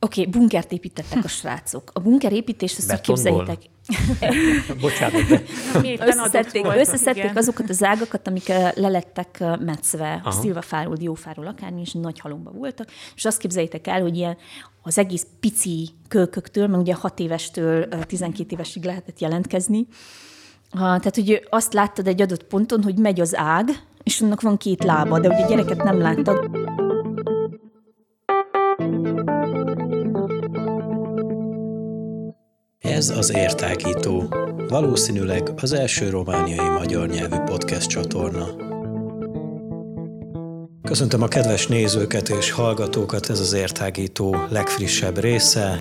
Oké, okay, bunkert építettek a srácok. A bunker építést azt úgy képzeljétek. Bocsánat, de... összeszedték, összeszedték azokat az ágakat, amik lelettek metszve, Aha. szilvafáról, diófáról, akármi, és nagy halomba voltak. És azt képzeljétek el, hogy ilyen az egész pici kölköktől, mert ugye 6 évestől 12 évesig lehetett jelentkezni. Tehát, hogy azt láttad egy adott ponton, hogy megy az ág, és annak van két lába, de ugye a gyereket nem láttad. Ez az Értágító, valószínűleg az első romániai magyar nyelvű podcast csatorna. Köszöntöm a kedves nézőket és hallgatókat, ez az Értágító legfrissebb része.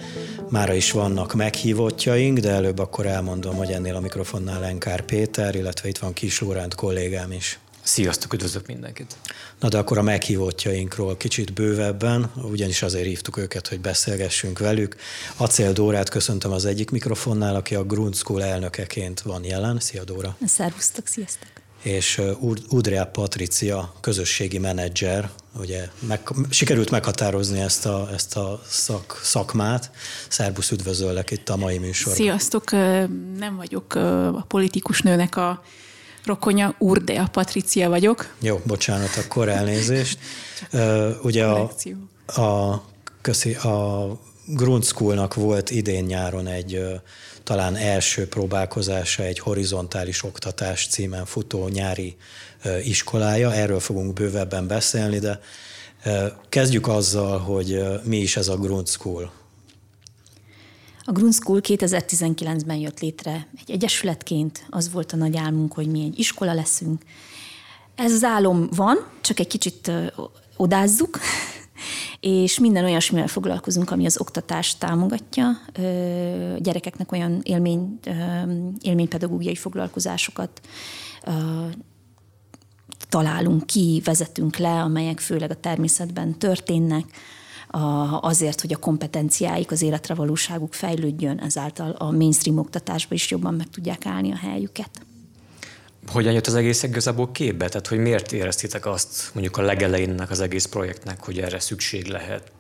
Mára is vannak meghívottjaink, de előbb akkor elmondom, hogy ennél a mikrofonnál Lenkár Péter, illetve itt van Kis Lóránt kollégám is. Sziasztok, üdvözlök mindenkit! Na de akkor a meghívottjainkról kicsit bővebben, ugyanis azért hívtuk őket, hogy beszélgessünk velük. Acél Dórát köszöntöm az egyik mikrofonnál, aki a Grund School elnökeként van jelen. Szia Dóra! Szervusztok, sziasztok! És Udrea Patricia, közösségi menedzser, ugye meg, sikerült meghatározni ezt a, ezt a szak, szakmát. Szerbusz, üdvözöllek itt a mai műsorban. Sziasztok, nem vagyok a politikus nőnek a rokonya, Urdea Patricia vagyok. Jó, bocsánat, akkor elnézést. ugye a, a, köszi, a Grund Schoolnak volt idén nyáron egy talán első próbálkozása egy horizontális oktatás címen futó nyári iskolája. Erről fogunk bővebben beszélni, de kezdjük azzal, hogy mi is ez a Grund School. A Grund School 2019-ben jött létre egy egyesületként, az volt a nagy álmunk, hogy mi egy iskola leszünk. Ez az álom van, csak egy kicsit odázzuk, és minden olyasmivel foglalkozunk, ami az oktatást támogatja. Gyerekeknek olyan élmény, élménypedagógiai foglalkozásokat találunk ki, vezetünk le, amelyek főleg a természetben történnek, azért, hogy a kompetenciáik, az életre valóságuk fejlődjön, ezáltal a mainstream oktatásba is jobban meg tudják állni a helyüket. Hogyan jött az egész igazából képbe? Tehát, hogy miért éreztétek azt mondjuk a legelejének az egész projektnek, hogy erre szükség lehet?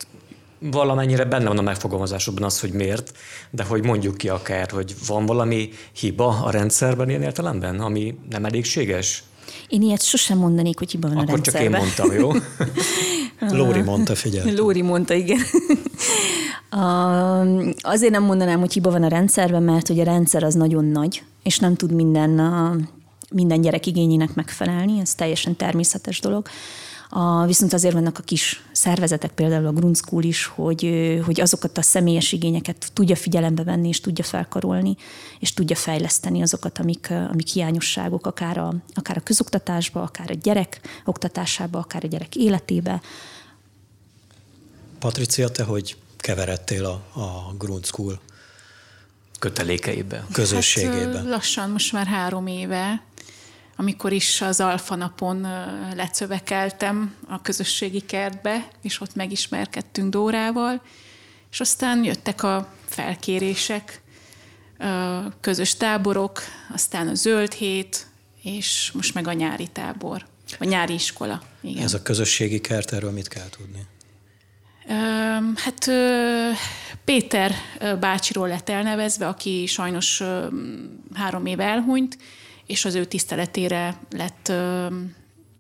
Valamennyire benne van a megfogalmazásokban az, hogy miért, de hogy mondjuk ki akár, hogy van valami hiba a rendszerben ilyen értelemben, ami nem elégséges? Én ilyet sosem mondanék, hogy hiba van Akkor a rendszerben. csak én mondtam, jó? Lóri mondta, figyelj. Lóri mondta, igen. azért nem mondanám, hogy hiba van a rendszerben, mert hogy a rendszer az nagyon nagy, és nem tud minden, minden gyerek igényének megfelelni, ez teljesen természetes dolog. A, viszont azért vannak a kis szervezetek, például a Grund School is, hogy, hogy azokat a személyes igényeket tudja figyelembe venni, és tudja felkarolni, és tudja fejleszteni azokat, amik, amik hiányosságok, akár a, akár a közoktatásba, akár a gyerek oktatásába, akár a gyerek életébe. Patricia, te hogy keveredtél a, a Grund School kötelékeibe, közösségébe? Hát, lassan, most már három éve amikor is az Alfa napon lecövekeltem a közösségi kertbe, és ott megismerkedtünk Dórával, és aztán jöttek a felkérések, közös táborok, aztán a zöld hét, és most meg a nyári tábor, a nyári iskola. Igen. Ez a közösségi kert, erről mit kell tudni? Hát Péter bácsiról lett elnevezve, aki sajnos három éve elhunyt, és az ő tiszteletére lett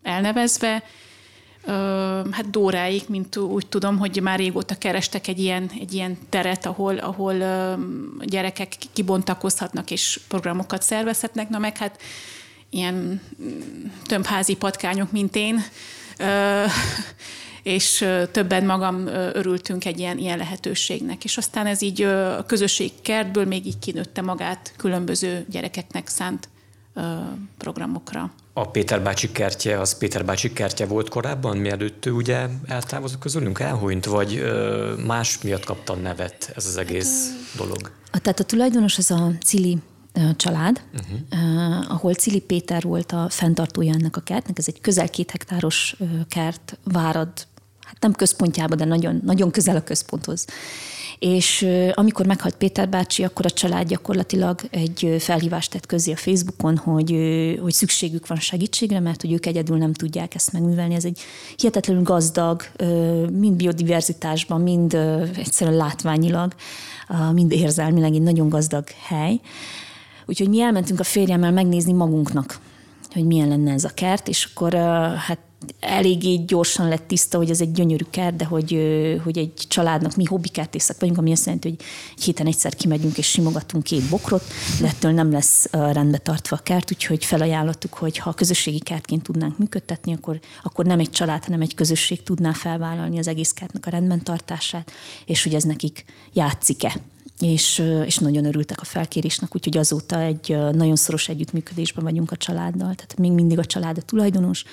elnevezve. Hát Dóráik, mint úgy tudom, hogy már régóta kerestek egy ilyen, egy ilyen teret, ahol, ahol gyerekek kibontakozhatnak és programokat szervezhetnek, na meg hát ilyen mm, többházi patkányok, mint én, és többen magam örültünk egy ilyen, ilyen lehetőségnek. És aztán ez így a közösség kertből még így kinőtte magát különböző gyerekeknek szánt programokra. A Péter bácsi kertje, az Péter bácsi kertje volt korábban, mielőtt ő ugye eltávozott közülünk, elhunyt, vagy más miatt kapta nevet ez az egész hát, dolog? A, tehát a tulajdonos az a Cili család, uh-huh. uh, ahol Cili Péter volt a fenntartója ennek a kertnek. Ez egy közel két hektáros kert, Várad, hát nem központjába, de nagyon, nagyon közel a központhoz és amikor meghalt Péter bácsi, akkor a család gyakorlatilag egy felhívást tett közé a Facebookon, hogy, hogy szükségük van segítségre, mert hogy ők egyedül nem tudják ezt megművelni. Ez egy hihetetlenül gazdag, mind biodiverzitásban, mind egyszerűen látványilag, mind érzelmileg egy nagyon gazdag hely. Úgyhogy mi elmentünk a férjemmel megnézni magunknak, hogy milyen lenne ez a kert, és akkor hát eléggé gyorsan lett tiszta, hogy ez egy gyönyörű kert, de hogy, hogy egy családnak mi hobbikertészek vagyunk, ami azt jelenti, hogy egy héten egyszer kimegyünk és simogatunk két bokrot, de ettől nem lesz rendbe tartva a kert, úgyhogy felajánlottuk, hogy ha közösségi kertként tudnánk működtetni, akkor, akkor nem egy család, hanem egy közösség tudná felvállalni az egész kertnek a rendben tartását, és hogy ez nekik játszik-e és, és nagyon örültek a felkérésnek, úgyhogy azóta egy nagyon szoros együttműködésben vagyunk a családdal. Tehát még mindig a család a tulajdonos,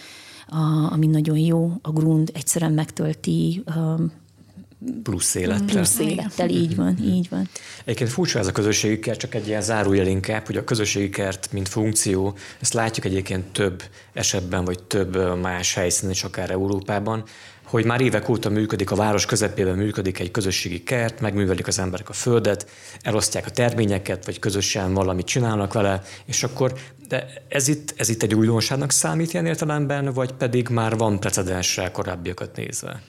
a, ami nagyon jó, a grund egyszerűen megtölti plusz élettel. Plusz élettel, így van, így van. Egyébként furcsa ez a közösségi kert, csak egy ilyen zárójel inkább, hogy a közösségi kert, mint funkció, ezt látjuk egyébként több esetben, vagy több más helyszínen is, akár Európában, hogy már évek óta működik, a város közepében működik egy közösségi kert, megművelik az emberek a földet, elosztják a terményeket, vagy közösen valamit csinálnak vele, és akkor, de ez itt, ez itt egy újdonságnak számít ilyen értelemben, vagy pedig már van precedensre korábbiakat nézve?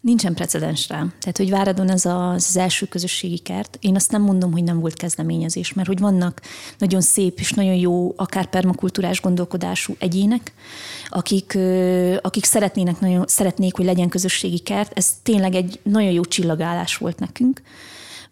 Nincsen precedens rá. Tehát, hogy Váradon ez az, az első közösségi kert, én azt nem mondom, hogy nem volt kezdeményezés, mert hogy vannak nagyon szép és nagyon jó, akár permakultúrás gondolkodású egyének, akik, akik szeretnének, nagyon, szeretnék, hogy legyen közösségi kert. Ez tényleg egy nagyon jó csillagállás volt nekünk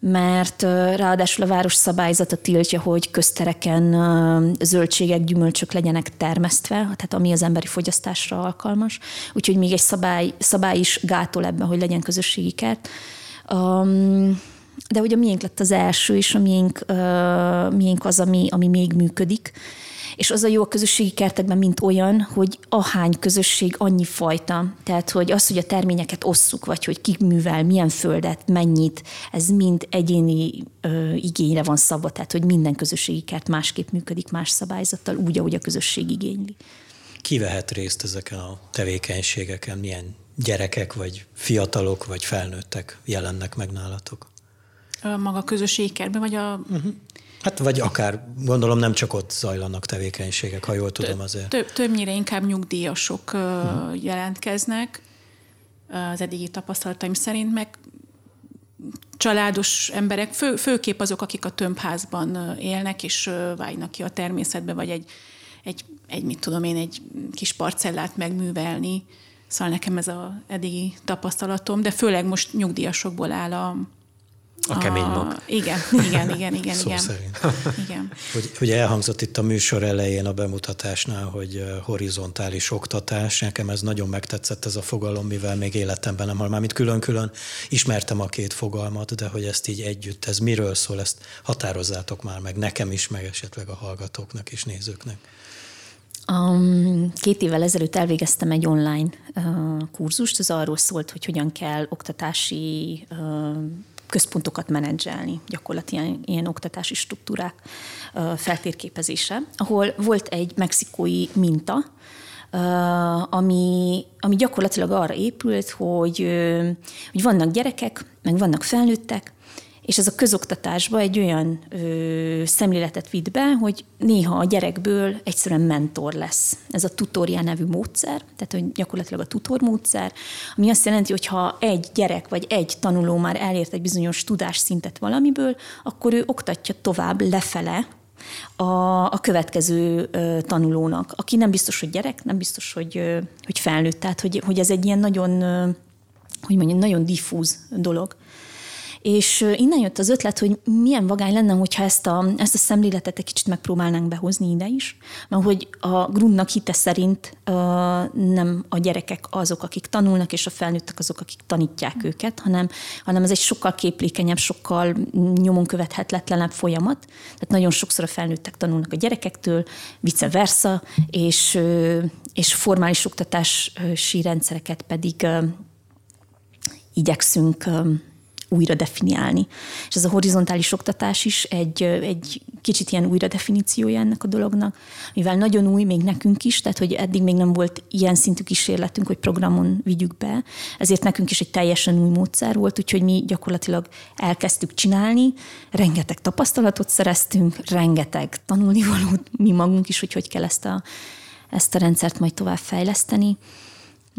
mert ráadásul a város szabályzata tiltja, hogy köztereken zöldségek, gyümölcsök legyenek termesztve, tehát ami az emberi fogyasztásra alkalmas. Úgyhogy még egy szabály, szabály is gátol ebben, hogy legyen közösségi kert. De hogy a miénk lett az első, és a miénk, miénk az, ami, ami még működik. És az a jó a közösségi kertekben, mint olyan, hogy ahány közösség, annyi fajta. Tehát, hogy az, hogy a terményeket osszuk, vagy hogy ki művel, milyen földet, mennyit, ez mind egyéni ö, igényre van szabva. Tehát, hogy minden közösségi kert másképp működik, más szabályzattal, úgy, ahogy a közösség igényli. Ki vehet részt ezeken a tevékenységeken? Milyen gyerekek, vagy fiatalok, vagy felnőttek jelennek meg nálatok? Maga a közösségi kertben, vagy a... Uh-huh. Hát vagy akár, gondolom nem csak ott zajlanak tevékenységek, ha jól tudom azért. Több, többnyire inkább nyugdíjasok uh-huh. jelentkeznek az eddigi tapasztalataim szerint, meg családos emberek, fő, főképp azok, akik a tömbházban élnek, és vágynak ki a természetbe, vagy egy, egy, egy, mit tudom én, egy kis parcellát megművelni. Szóval nekem ez az eddigi tapasztalatom, de főleg most nyugdíjasokból áll a, a kemény mag. Igen, igen, igen, igen. Szó igen. szerint. igen. Hogy, ugye elhangzott itt a műsor elején a bemutatásnál, hogy horizontális oktatás. Nekem ez nagyon megtetszett ez a fogalom, mivel még életemben nem hall. Mármint külön-külön ismertem a két fogalmat, de hogy ezt így együtt, ez miről szól, ezt határozzátok már meg nekem is, meg esetleg a hallgatóknak és nézőknek. Um, két évvel ezelőtt elvégeztem egy online uh, kurzust, az arról szólt, hogy hogyan kell oktatási uh, központokat menedzselni, gyakorlatilag ilyen, ilyen oktatási struktúrák feltérképezése, ahol volt egy mexikói minta, ami, ami gyakorlatilag arra épült, hogy, hogy vannak gyerekek, meg vannak felnőttek, és ez a közoktatásba egy olyan ö, szemléletet vitt be, hogy néha a gyerekből egyszerűen mentor lesz. Ez a tutoriá nevű módszer, tehát hogy gyakorlatilag a tutor módszer, ami azt jelenti, hogy ha egy gyerek vagy egy tanuló már elért egy bizonyos tudásszintet valamiből, akkor ő oktatja tovább lefele a, a következő ö, tanulónak, aki nem biztos, hogy gyerek, nem biztos, hogy, ö, hogy felnőtt. Tehát, hogy, hogy ez egy ilyen nagyon, ö, hogy mondjam, nagyon diffúz dolog. És innen jött az ötlet, hogy milyen vagány lenne, hogyha ezt a, ezt a szemléletet egy kicsit megpróbálnánk behozni ide is, mert hogy a Grundnak hite szerint uh, nem a gyerekek azok, akik tanulnak, és a felnőttek azok, akik tanítják őket, hanem, hanem ez egy sokkal képlékenyebb, sokkal nyomon követhetetlenebb folyamat. Tehát nagyon sokszor a felnőttek tanulnak a gyerekektől, vice versa, és, és formális oktatási rendszereket pedig igyekszünk újra definiálni. És ez a horizontális oktatás is egy, egy kicsit ilyen újra definíciója ennek a dolognak, mivel nagyon új még nekünk is, tehát hogy eddig még nem volt ilyen szintű kísérletünk, hogy programon vigyük be, ezért nekünk is egy teljesen új módszer volt, úgyhogy mi gyakorlatilag elkezdtük csinálni, rengeteg tapasztalatot szereztünk, rengeteg tanulnivalót mi magunk is, hogy hogy kell ezt a, ezt a rendszert majd tovább fejleszteni,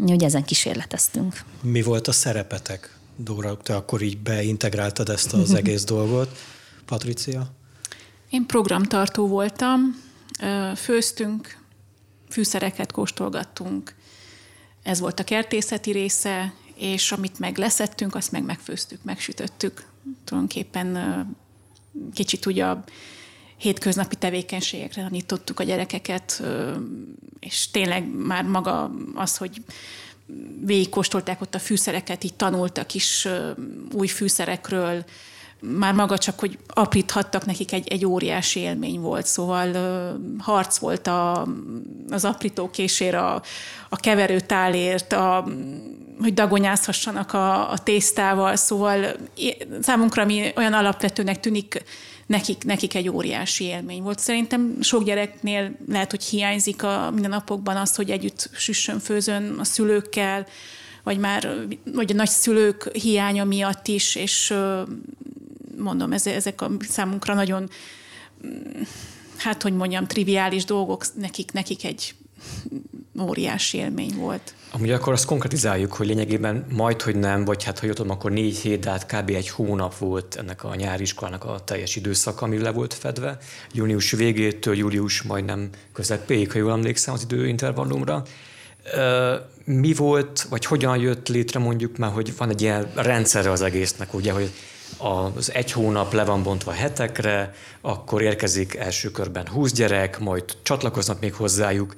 hogy ezen kísérleteztünk. Mi volt a szerepetek? Dóra, te akkor így beintegráltad ezt az egész dolgot. Patricia? Én programtartó voltam, főztünk, fűszereket kóstolgattunk, ez volt a kertészeti része, és amit meg leszettünk, azt meg megfőztük, megsütöttük. Tulajdonképpen kicsit ugye a hétköznapi tevékenységekre tanítottuk a gyerekeket, és tényleg már maga az, hogy végigkóstolták ott a fűszereket, így tanultak is új fűszerekről, már maga csak, hogy apríthattak nekik egy, egy óriási élmény volt, szóval harc volt a, az aprítókésért, a, a keverőtálért, a, hogy dagonyázhassanak a, a tésztával, szóval számunkra mi olyan alapvetőnek tűnik, nekik, nekik egy óriási élmény volt. Szerintem sok gyereknél lehet, hogy hiányzik a mindennapokban az, hogy együtt süssön, főzön a szülőkkel, vagy már vagy a nagyszülők hiánya miatt is, és mondom, ezek a számunkra nagyon, hát hogy mondjam, triviális dolgok, nekik, nekik egy óriási élmény volt. Amúgy akkor azt konkretizáljuk, hogy lényegében majd, hogy nem, vagy hát ha jöttem, akkor négy hét, de hát kb. egy hónap volt ennek a nyári iskolának a teljes időszak, ami le volt fedve. Június végétől július majdnem közepéig, ha jól emlékszem az időintervallumra. Mi volt, vagy hogyan jött létre mondjuk már, hogy van egy ilyen rendszerre az egésznek, ugye, hogy az egy hónap le van bontva hetekre, akkor érkezik első körben 20 gyerek, majd csatlakoznak még hozzájuk,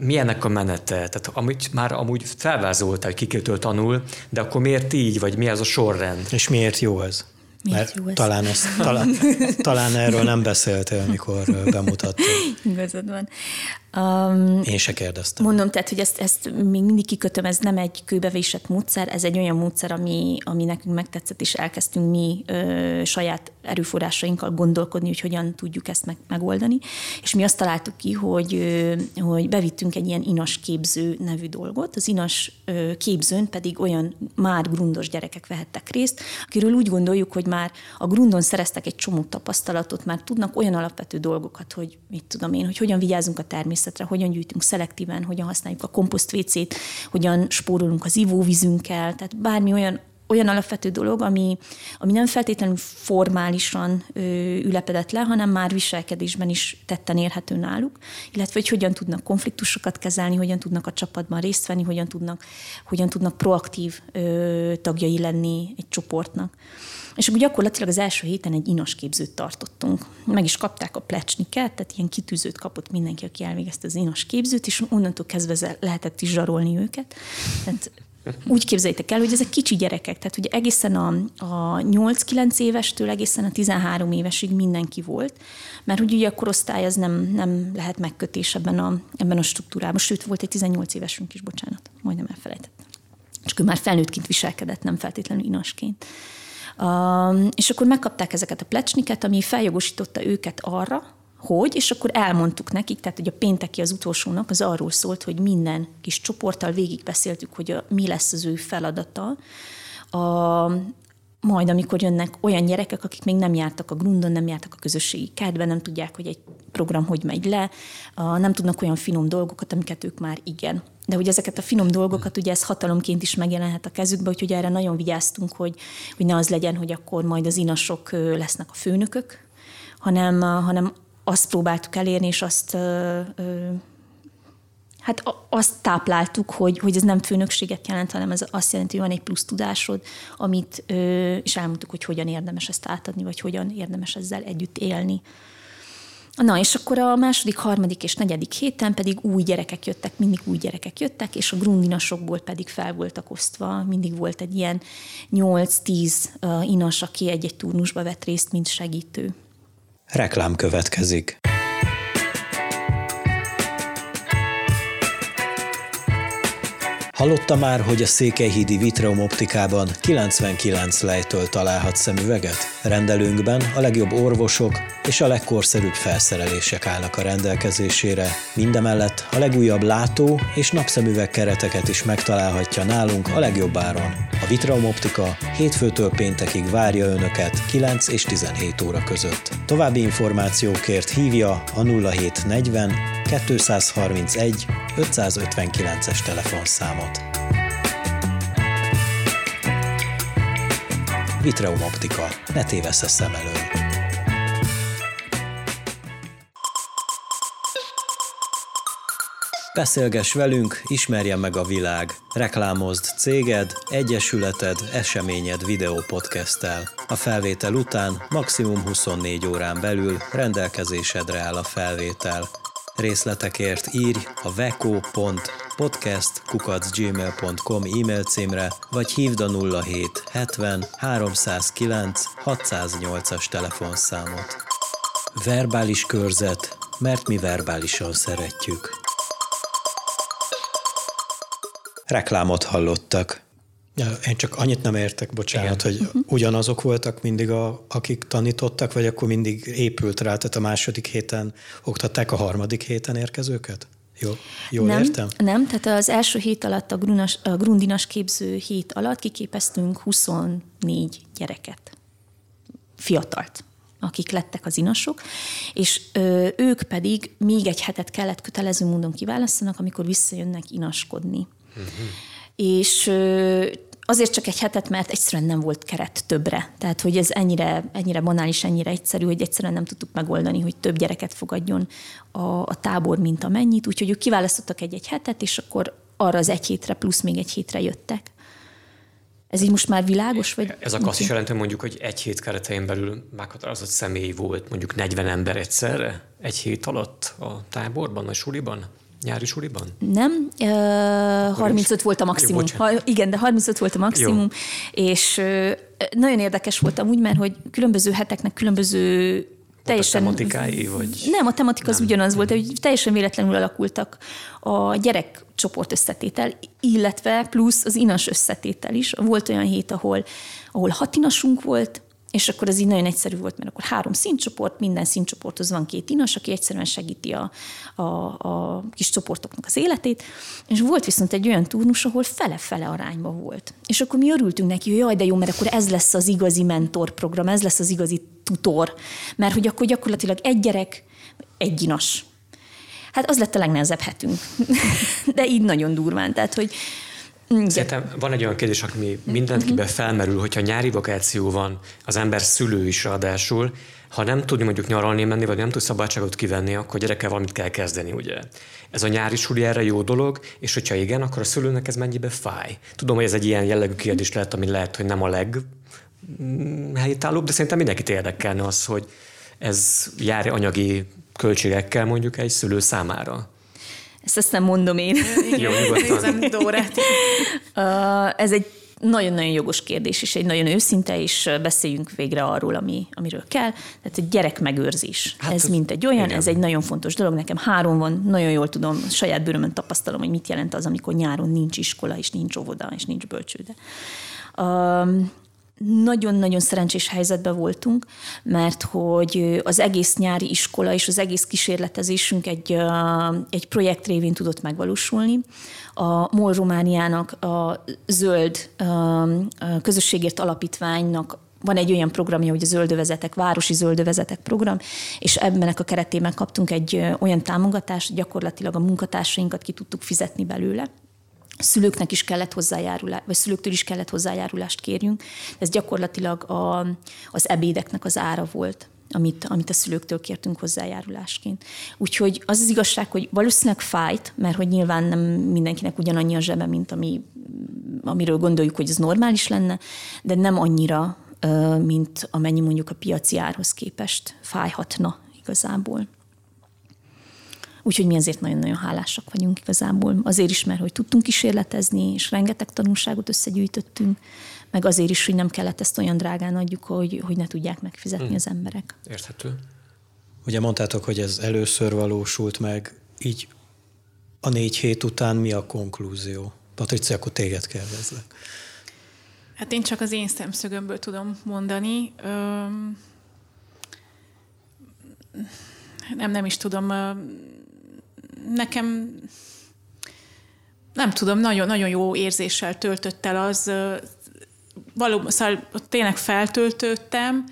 milyennek a menete? Tehát amit már amúgy felvázoltál, hogy kikitől tanul, de akkor miért így, vagy mi az a sorrend? És miért jó ez? Miért Mert jó ez? Talán, talán, talán erről nem beszéltél, amikor bemutattad. Igazad van. Um, Én se kérdeztem. Mondom, tehát, hogy ezt, ezt még mindig kikötöm, ez nem egy kőbevésett módszer, ez egy olyan módszer, ami, ami nekünk megtetszett, és elkezdtünk mi ö, saját erőforrásainkkal gondolkodni, hogy hogyan tudjuk ezt meg, megoldani. És mi azt találtuk ki, hogy, ö, hogy bevittünk egy ilyen inas képző nevű dolgot. Az inas ö, képzőn pedig olyan már grundos gyerekek vehettek részt, akiről úgy gondoljuk, hogy már a grundon szereztek egy csomó tapasztalatot, már tudnak olyan alapvető dolgokat, hogy mit tudom én, hogy hogyan vigyázunk a természet természetre, hogyan gyűjtünk szelektíven, hogyan használjuk a komposztvécét, hogyan spórolunk az ivóvízünkkel, tehát bármi olyan olyan alapvető dolog, ami, ami nem feltétlenül formálisan ö, ülepedett le, hanem már viselkedésben is tetten érhető náluk, illetve hogy hogyan tudnak konfliktusokat kezelni, hogyan tudnak a csapatban részt venni, hogyan tudnak, hogyan tudnak proaktív ö, tagjai lenni egy csoportnak. És akkor gyakorlatilag az első héten egy inas képzőt tartottunk. Meg is kapták a plecsniket, tehát ilyen kitűzőt kapott mindenki, aki elvégezte az inas képzőt, és onnantól kezdve lehetett is zsarolni őket. Tehát úgy képzeljétek el, hogy ezek kicsi gyerekek, tehát ugye egészen a, a 8-9 évestől egészen a 13 évesig mindenki volt, mert ugye, ugye a korosztály az nem, nem lehet megkötés ebben a, ebben a struktúrában. Sőt, volt egy 18 évesünk is, bocsánat, majdnem elfelejtettem. Csak ő már felnőttként viselkedett, nem feltétlenül inasként. És akkor megkapták ezeket a plecsniket, ami feljogosította őket arra, hogy, és akkor elmondtuk nekik, tehát hogy a pénteki az utolsó nap az arról szólt, hogy minden kis csoporttal végigbeszéltük, hogy a, mi lesz az ő feladata, a, majd amikor jönnek olyan gyerekek, akik még nem jártak a grundon, nem jártak a közösségi kertben, nem tudják, hogy egy program hogy megy le, nem tudnak olyan finom dolgokat, amiket ők már igen. De hogy ezeket a finom dolgokat, ugye ez hatalomként is megjelenhet a kezükbe, úgyhogy erre nagyon vigyáztunk, hogy, hogy ne az legyen, hogy akkor majd az inasok lesznek a főnökök, hanem, hanem azt próbáltuk elérni, és azt hát azt tápláltuk, hogy, hogy ez nem főnökséget jelent, hanem ez azt jelenti, hogy van egy plusz tudásod, amit, és elmondtuk, hogy hogyan érdemes ezt átadni, vagy hogyan érdemes ezzel együtt élni. Na, és akkor a második, harmadik és negyedik héten pedig új gyerekek jöttek, mindig új gyerekek jöttek, és a grundinasokból pedig fel voltak osztva, mindig volt egy ilyen 8-10 inas, aki egy-egy turnusba vett részt, mint segítő. Reklám következik. Hallotta már, hogy a Székelyhídi Vitreum optikában 99 lejtől találhat szemüveget? Rendelőnkben a legjobb orvosok és a legkorszerűbb felszerelések állnak a rendelkezésére. Mindemellett a legújabb látó és napszemüveg kereteket is megtalálhatja nálunk a legjobb áron. A Vitreum Optika hétfőtől péntekig várja Önöket 9 és 17 óra között. További információkért hívja a 0740 231 559-es telefonszámot. Vitreum Optika. Ne tévessz a szem elől. Beszélgess velünk, ismerje meg a világ. Reklámozd céged, egyesületed, eseményed videópodcasttel. A felvétel után maximum 24 órán belül rendelkezésedre áll a felvétel. Részletekért írj a veco.podcast.gmail.com e-mail címre, vagy hívd a 07 70 309 608-as telefonszámot. Verbális körzet, mert mi verbálisan szeretjük. Reklámot hallottak. Én csak annyit nem értek, bocsánat, Igen. hogy ugyanazok voltak mindig, a, akik tanítottak, vagy akkor mindig épült rá, tehát a második héten oktatták a harmadik héten érkezőket? Jó, jól nem, értem? Nem, tehát az első hét alatt, a, grunas, a grundinas képző hét alatt kiképeztünk 24 gyereket, fiatalt akik lettek az inasok, és ö, ők pedig még egy hetet kellett kötelező módon kiválasztanak, amikor visszajönnek inaskodni. Uh-huh. És ö, azért csak egy hetet, mert egyszerűen nem volt keret többre. Tehát, hogy ez ennyire, ennyire banális, ennyire egyszerű, hogy egyszerűen nem tudtuk megoldani, hogy több gyereket fogadjon a, a tábor, mint amennyit. Úgyhogy ők kiválasztottak egy-egy hetet, és akkor arra az egy hétre plusz még egy hétre jöttek. Ez így most már világos? Vagy Ez akkor azt is jelenti, mondjuk, hogy egy hét keretein belül meghatározott személy volt mondjuk 40 ember egyszerre egy hét alatt a táborban, a suliban? Nyári suliban? Nem, uh, 35 volt a maximum. Jó, ha, igen, de 35 volt a maximum, Jó. és uh, nagyon érdekes voltam úgy, mert hogy különböző heteknek különböző teljesen... A tematikái, vagy... Nem, a tematika az ugyanaz volt, hogy teljesen véletlenül alakultak a gyerek csoport összetétel, illetve plusz az inas összetétel is. Volt olyan hét, ahol, ahol hat inasunk volt, és akkor ez így nagyon egyszerű volt, mert akkor három színcsoport, minden színcsoporthoz van két inas, aki egyszerűen segíti a, a, a kis csoportoknak az életét. És volt viszont egy olyan turnus, ahol fele-fele arányban volt. És akkor mi örültünk neki, hogy jaj, de jó, mert akkor ez lesz az igazi mentorprogram, ez lesz az igazi tutor. Mert hogy akkor gyakorlatilag egy gyerek, egy inas. Hát az lett a legnehezebb hetünk. De így nagyon durván. Tehát, hogy. Szerintem van egy olyan kérdés, ami mindenkiben mhm. felmerül, hogyha nyári vakáció van, az ember szülő is ráadásul, ha nem tud mondjuk nyaralni menni, vagy nem tud szabadságot kivenni, akkor gyerekkel valamit kell kezdeni, ugye? Ez a nyári suli erre jó dolog, és hogyha igen, akkor a szülőnek ez mennyibe fáj? Tudom, hogy ez egy ilyen jellegű kérdés lehet, ami lehet, hogy nem a leg mm, helytállóbb, de szerintem mindenkit érdekelne az, hogy ez jár anyagi költségekkel mondjuk egy szülő számára. Ezt ezt nem mondom én. Jó, nyugodtan. Ez egy nagyon-nagyon jogos kérdés, és egy nagyon őszinte, és beszéljünk végre arról, ami, amiről kell. Tehát egy gyerek megőrzés. Hát ez az, mint egy olyan, igen. ez egy nagyon fontos dolog. Nekem három van, nagyon jól tudom, saját bőrömön tapasztalom, hogy mit jelent az, amikor nyáron nincs iskola, és nincs óvoda, és nincs bölcsőde. Um, nagyon-nagyon szerencsés helyzetben voltunk, mert hogy az egész nyári iskola és az egész kísérletezésünk egy, egy projekt révén tudott megvalósulni. A MOL Romániának a zöld közösségért alapítványnak van egy olyan programja, hogy a zöldövezetek, városi zöldövezetek program, és ebben a keretében kaptunk egy olyan támogatást, gyakorlatilag a munkatársainkat ki tudtuk fizetni belőle szülőknek is kellett hozzájárulást, vagy szülőktől is kellett hozzájárulást kérjünk. Ez gyakorlatilag a, az ebédeknek az ára volt, amit, amit a szülőktől kértünk hozzájárulásként. Úgyhogy az az igazság, hogy valószínűleg fájt, mert hogy nyilván nem mindenkinek ugyanannyi a zsebe, mint ami, amiről gondoljuk, hogy ez normális lenne, de nem annyira, mint amennyi mondjuk a piaci árhoz képest fájhatna igazából. Úgyhogy mi azért nagyon-nagyon hálásak vagyunk igazából. Azért is, mert hogy tudtunk kísérletezni, és rengeteg tanulságot összegyűjtöttünk, meg azért is, hogy nem kellett ezt olyan drágán adjuk, hogy, hogy ne tudják megfizetni hmm. az emberek. Érthető. Ugye mondtátok, hogy ez először valósult meg, így a négy hét után mi a konklúzió? Patricia, akkor téged kérdezlek. Hát én csak az én szemszögömből tudom mondani. Öm, nem, nem is tudom. Nekem nem tudom, nagyon, nagyon jó érzéssel töltött el az, valóban, szóval tényleg feltöltöttem,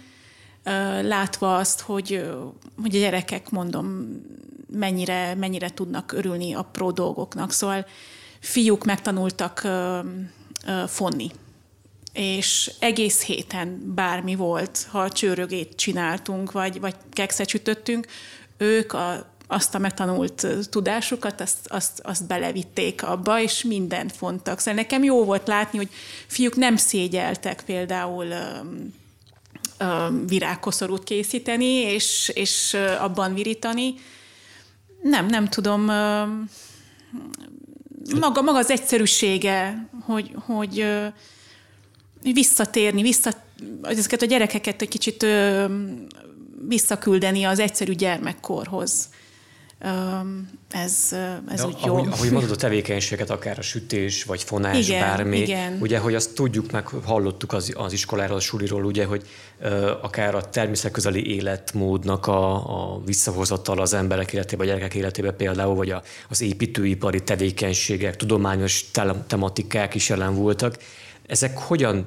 látva azt, hogy, hogy a gyerekek, mondom, mennyire, mennyire tudnak örülni apró dolgoknak. Szóval fiúk megtanultak fonni, és egész héten bármi volt, ha csőrögét csináltunk, vagy, vagy kekszet sütöttünk, ők a, azt a megtanult tudásukat, azt, azt, azt belevitték abba, és mindent fontak. Szóval nekem jó volt látni, hogy fiúk nem szégyeltek például virágkoszorút készíteni, és, és abban virítani. Nem, nem tudom. Maga, maga az egyszerűsége, hogy, hogy visszatérni, vissza, ezeket a gyerekeket egy kicsit visszaküldeni az egyszerű gyermekkorhoz ez, ez De úgy jó. Ahogy, ahogy mondod a tevékenységet, akár a sütés, vagy fonás, igen, bármi, igen. ugye, hogy azt tudjuk, meg hallottuk az, az iskoláról, a suliról, ugye, hogy akár a természetközeli életmódnak a, a visszahozatal az emberek életébe, a gyerekek életébe például, vagy a, az építőipari tevékenységek, tudományos tematikák is jelen voltak. Ezek hogyan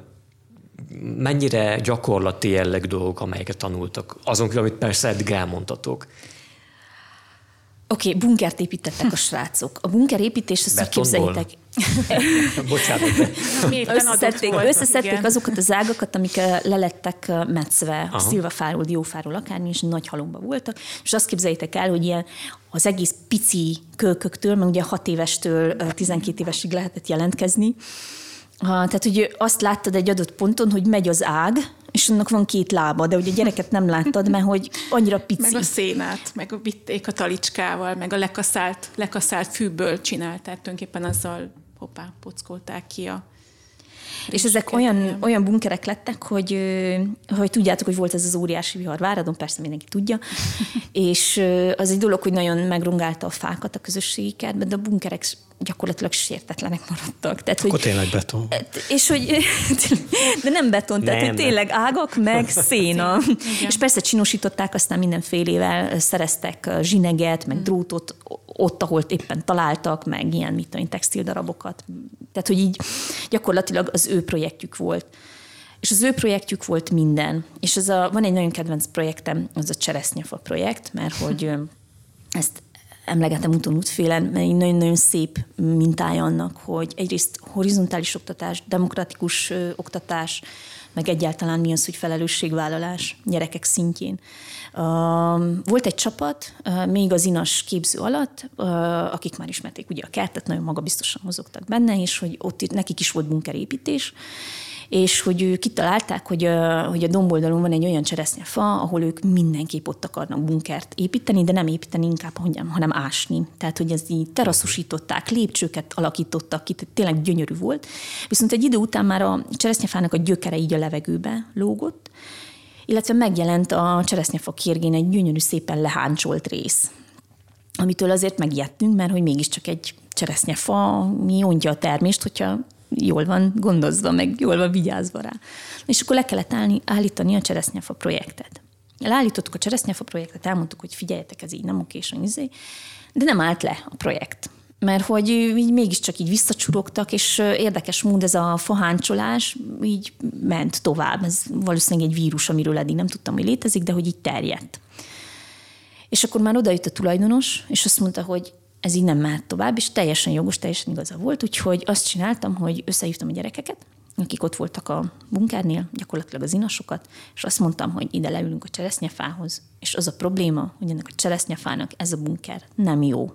mennyire gyakorlati jelleg dolgok, amelyeket tanultak, azon amit persze eddig elmondtatok. Oké, okay, bunkert építettek a srácok. A bunker építés, ezt úgy képzeljétek. Bocsánat. összeszedték, összeszedték azokat az ágakat, amik lelettek metszve, Aha. szilvafáról, diófáról, akármi, és nagy halomba voltak. És azt képzeljétek el, hogy ilyen az egész pici kölköktől, mert ugye 6 évestől 12 eh, évesig lehetett jelentkezni, tehát, hogy azt láttad egy adott ponton, hogy megy az ág, és annak van két lába, de ugye a gyereket nem láttad, mert hogy annyira pici. Meg a szénát, meg a vitték a talicskával, meg a lekaszált, lekaszált fűből csinálták, tulajdonképpen azzal hoppá, pockolták ki a és ezek olyan, olyan bunkerek lettek, hogy, hogy tudjátok, hogy volt ez az óriási vihar. Váradon, persze mindenki tudja, és az egy dolog, hogy nagyon megrongálta a fákat a közösségi kertben, de a bunkerek gyakorlatilag sértetlenek maradtak. Tehát, Akkor hogy, tényleg beton. És hogy, de nem beton, tehát nem. hogy tényleg ágak, meg széna. és persze csinosították, aztán mindenfélével szereztek zsineget, meg drótot ott, ahol éppen találtak, meg ilyen, mit tudom, textildarabokat. Tehát, hogy így gyakorlatilag az ő projektjük volt. És az ő projektjük volt minden. És ez a, van egy nagyon kedvenc projektem, az a Cseresznyefa projekt, mert hogy ezt emlegetem úton útfélen, mert egy nagyon-nagyon szép mintája annak, hogy egyrészt horizontális oktatás, demokratikus ö, oktatás, meg egyáltalán mi az, hogy felelősségvállalás gyerekek szintjén. Volt egy csapat, még az inas képző alatt, akik már ismerték ugye a kertet, nagyon magabiztosan mozogtak benne, és hogy ott nekik is volt bunkerépítés, és hogy kitalálták, hogy hogy a domboldalon van egy olyan cseresznyefa, ahol ők mindenképp ott akarnak bunkert építeni, de nem építeni inkább, hanem ásni. Tehát, hogy ez így teraszosították, lépcsőket alakítottak ki, tehát tényleg gyönyörű volt. Viszont egy idő után már a cseresznyefának a gyökere így a levegőbe lógott, illetve megjelent a cseresznyefa kérgén egy gyönyörű szépen leháncsolt rész, amitől azért megijedtünk, mert hogy mégiscsak egy cseresznyefa mi ontja a termést, hogyha jól van gondozva, meg jól van vigyázva rá. És akkor le kellett állni, állítani a cseresznyefa projektet. Leállítottuk a cseresznyefa projektet, elmondtuk, hogy figyeljetek, ez így nem okés, izé, de nem állt le a projekt. Mert hogy így mégiscsak így visszacsurogtak, és érdekes mód ez a faháncsolás így ment tovább. Ez valószínűleg egy vírus, amiről eddig nem tudtam, hogy létezik, de hogy így terjedt. És akkor már odajött a tulajdonos, és azt mondta, hogy ez így nem mehet tovább, és teljesen jogos, teljesen igaza volt, úgyhogy azt csináltam, hogy összehívtam a gyerekeket, akik ott voltak a bunkernél, gyakorlatilag az inasokat, és azt mondtam, hogy ide leülünk a cseresznyefához, és az a probléma, hogy ennek a cseresznyefának ez a bunker nem jó.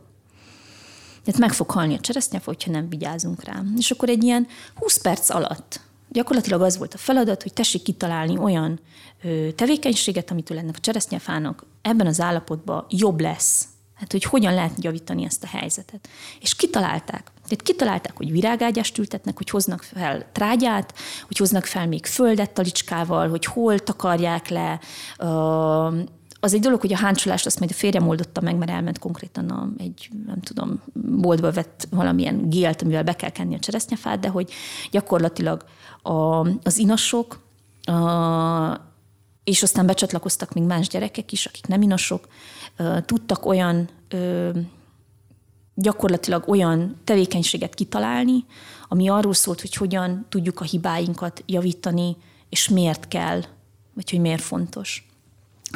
Tehát meg fog halni a cseresznyefa, hogyha nem vigyázunk rá. És akkor egy ilyen 20 perc alatt gyakorlatilag az volt a feladat, hogy tessék kitalálni olyan ö, tevékenységet, amitől ennek a cseresznyefának ebben az állapotban jobb lesz, Hát, hogy hogyan lehet javítani ezt a helyzetet. És kitalálták. Tehát kitalálták, hogy virágágyást ültetnek, hogy hoznak fel trágyát, hogy hoznak fel még földet talicskával, hogy hol takarják le az egy dolog, hogy a háncsolást azt majd a férjem oldotta meg, mert elment konkrétan a, egy, nem tudom, boltba vett valamilyen gélt, amivel be kell kenni a cseresznyefát, de hogy gyakorlatilag a, az inasok, a, és aztán becsatlakoztak még más gyerekek is, akik nem inasok, tudtak olyan gyakorlatilag olyan tevékenységet kitalálni, ami arról szólt, hogy hogyan tudjuk a hibáinkat javítani, és miért kell, vagy hogy miért fontos.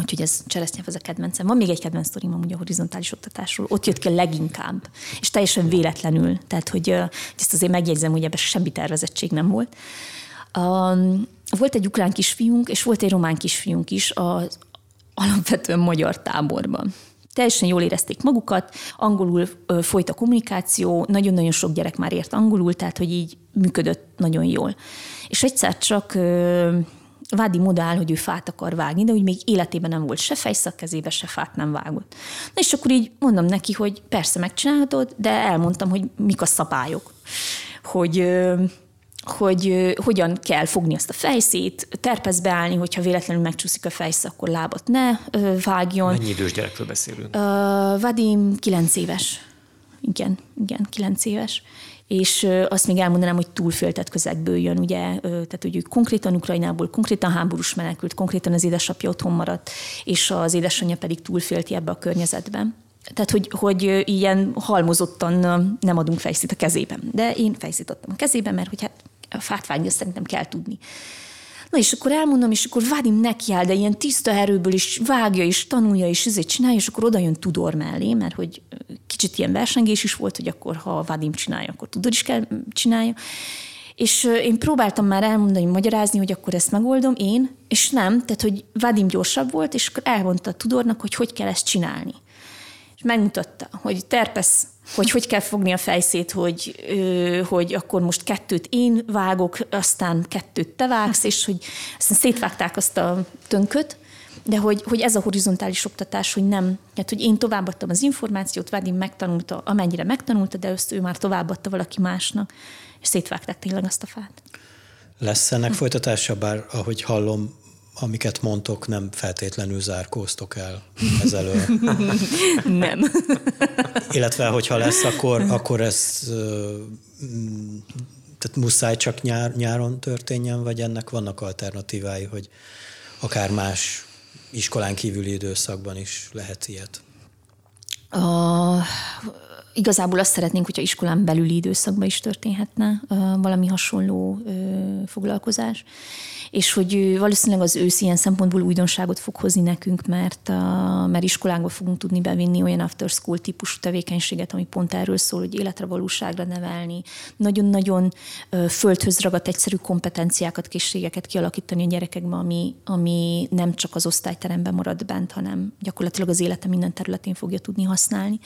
Úgyhogy ez cseresznyelv, ez a kedvencem. Van még egy kedvenc sztorim amúgy a horizontális oktatásról. Ott jött ki a leginkább, és teljesen véletlenül. Tehát, hogy ezt azért megjegyzem, hogy ebben semmi tervezettség nem volt. Volt egy ukrán kisfiunk, és volt egy román kisfiunk is az alapvetően magyar táborban teljesen jól érezték magukat, angolul folyt a kommunikáció, nagyon-nagyon sok gyerek már ért angolul, tehát hogy így működött nagyon jól. És egyszer csak Vádi modál, hogy ő fát akar vágni, de úgy még életében nem volt se fejszak kezébe, se fát nem vágott. Na és akkor így mondom neki, hogy persze megcsinálhatod, de elmondtam, hogy mik a szabályok. Hogy hogy hogyan kell fogni azt a fejszét, terpezbe állni, hogyha véletlenül megcsúszik a fejsz, akkor lábat ne vágjon. Mennyi idős gyerekről beszélünk? Uh, Vadim 9 éves. Igen, igen, 9 éves. És azt még elmondanám, hogy túlféltett közegből jön, ugye, tehát hogy ő konkrétan Ukrajnából, konkrétan háborús menekült, konkrétan az édesapja otthon maradt, és az édesanyja pedig túlfélti ebbe a környezetben. Tehát, hogy, hogy ilyen halmozottan nem adunk fejszét a kezében. De én fejszét adtam a kezében, mert hogy hát a fát vágni, azt szerintem kell tudni. Na és akkor elmondom, és akkor Vadim nekiáll, de ilyen tiszta erőből is vágja, és tanulja, és ezért csinálja, és akkor oda jön Tudor mellé, mert hogy kicsit ilyen versengés is volt, hogy akkor ha Vadim csinálja, akkor Tudor is kell csinálja. És én próbáltam már elmondani, magyarázni, hogy akkor ezt megoldom én, és nem, tehát hogy Vadim gyorsabb volt, és akkor elmondta Tudornak, hogy hogy kell ezt csinálni. És megmutatta, hogy terpesz hogy hogy kell fogni a fejszét, hogy, hogy akkor most kettőt én vágok, aztán kettőt te vágsz, és hogy aztán szétvágták azt a tönköt, de hogy, hogy ez a horizontális oktatás, hogy nem, tehát hogy én továbbadtam az információt, Vadim megtanulta, amennyire megtanulta, de ezt ő már továbbadta valaki másnak, és szétvágták tényleg azt a fát. Lesz ennek folytatása, bár ahogy hallom, amiket mondtok, nem feltétlenül zárkóztok el ezelől. nem. Illetve, hogyha lesz, akkor, akkor ez tehát muszáj csak nyár, nyáron történjen, vagy ennek vannak alternatívái, hogy akár más iskolán kívüli időszakban is lehet ilyet? A, igazából azt szeretnénk, hogyha iskolán belüli időszakban is történhetne valami hasonló foglalkozás és hogy valószínűleg az ősz ilyen szempontból újdonságot fog hozni nekünk, mert, a, mert iskolákba fogunk tudni bevinni olyan after school típusú tevékenységet, ami pont erről szól, hogy életre, valóságra nevelni. Nagyon-nagyon földhöz ragadt egyszerű kompetenciákat, készségeket kialakítani a gyerekekben, ami, ami nem csak az osztályteremben marad bent, hanem gyakorlatilag az élete minden területén fogja tudni használni.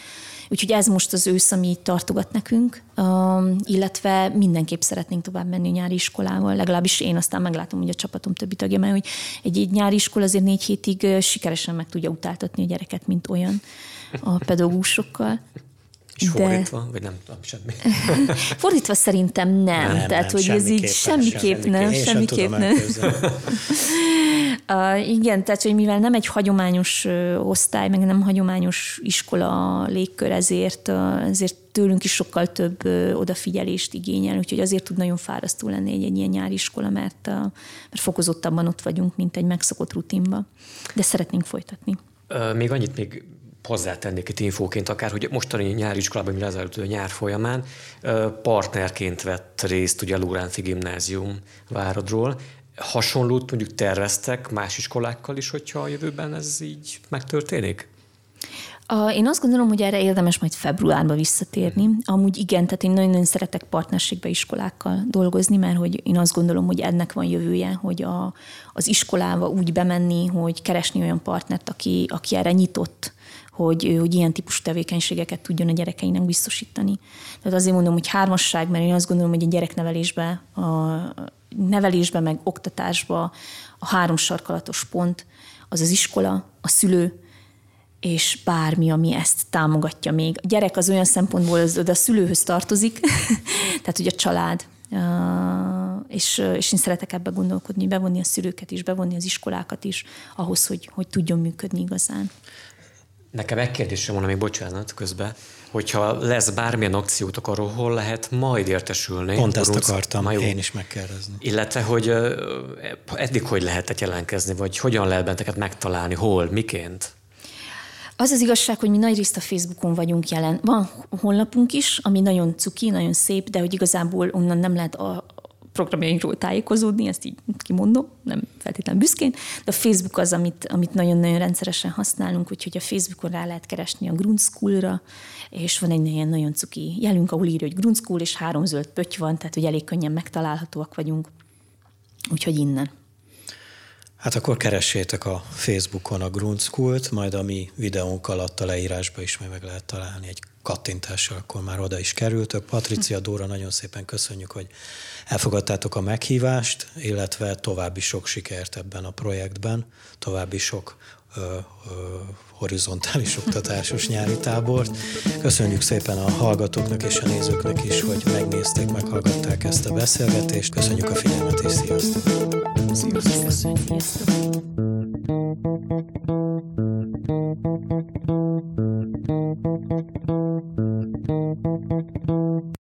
Úgyhogy ez most az ősz, ami tartogat nekünk, illetve mindenképp szeretnénk tovább menni nyári iskolával, legalábbis én aztán meglátom, hogy a csapatom többi tagja, mert hogy egy, egy nyári iskola azért négy hétig sikeresen meg tudja utáltatni a gyereket, mint olyan a pedagógusokkal. És de... fordítva, vagy nem tudom, semmi. fordítva szerintem nem. nem Tehát, nem, hogy ez így semmiképp nem, semmiképp nem. uh, igen, tehát, hogy mivel nem egy hagyományos osztály, meg nem hagyományos iskola légkör, ezért, uh, ezért tőlünk is sokkal több odafigyelést igényel, úgyhogy azért tud nagyon fárasztó lenni egy, egy ilyen nyári iskola, mert, mert fokozottabban ott vagyunk, mint egy megszokott rutinba. De szeretnénk folytatni. Még annyit még hozzátennék itt infóként akár, hogy mostani nyári iskolában, mi ezelőtt a nyár folyamán partnerként vett részt ugye a Lóránci Gimnázium Várodról. Hasonlót mondjuk terveztek más iskolákkal is, hogyha a jövőben ez így megtörténik? Én azt gondolom, hogy erre érdemes majd februárba visszatérni. Amúgy igen, tehát én nagyon-nagyon szeretek partnerségbe iskolákkal dolgozni, mert hogy én azt gondolom, hogy ennek van jövője, hogy a, az iskolába úgy bemenni, hogy keresni olyan partnert, aki, aki erre nyitott, hogy, hogy ilyen típusú tevékenységeket tudjon a gyerekeinek biztosítani. Tehát azért mondom, hogy hármasság, mert én azt gondolom, hogy a gyereknevelésbe, a nevelésbe, meg oktatásba a három sarkalatos pont az az iskola, a szülő, és bármi, ami ezt támogatja még. A gyerek az olyan szempontból, az, a szülőhöz tartozik, tehát hogy a család, és, és én szeretek ebbe gondolkodni, bevonni a szülőket is, bevonni az iskolákat is, ahhoz, hogy, hogy tudjon működni igazán. Nekem egy kérdésem van, ami bocsánat közben, hogyha lesz bármilyen akciótok arról, hol lehet majd értesülni. Pont ezt akartam Majó. én is megkérdezni. Illetve, hogy eddig hogy lehetett jelentkezni, vagy hogyan lehet benteket megtalálni, hol, miként? Az az igazság, hogy mi nagy részt a Facebookon vagyunk jelen. Van honlapunk is, ami nagyon cuki, nagyon szép, de hogy igazából onnan nem lehet a programjainkról tájékozódni, ezt így kimondom, nem feltétlenül büszkén, de a Facebook az, amit, amit nagyon-nagyon rendszeresen használunk, úgyhogy a Facebookon rá lehet keresni a Grund School-ra, és van egy ilyen nagyon cuki jelünk, ahol írja, hogy Grund School, és három zöld pötty van, tehát hogy elég könnyen megtalálhatóak vagyunk. Úgyhogy innen. Hát akkor keressétek a Facebookon a Grund School-t, majd a mi videónk alatt a leírásba is meg lehet találni egy kattintással, akkor már oda is kerültök. Patricia Dóra, nagyon szépen köszönjük, hogy elfogadtátok a meghívást, illetve további sok sikert ebben a projektben, további sok ö, ö, horizontális oktatásos nyári tábort. Köszönjük szépen a hallgatóknak és a nézőknek is, hogy megnézték, meghallgatták ezt a beszélgetést. Köszönjük a figyelmet és sziasztok! Sim, isso.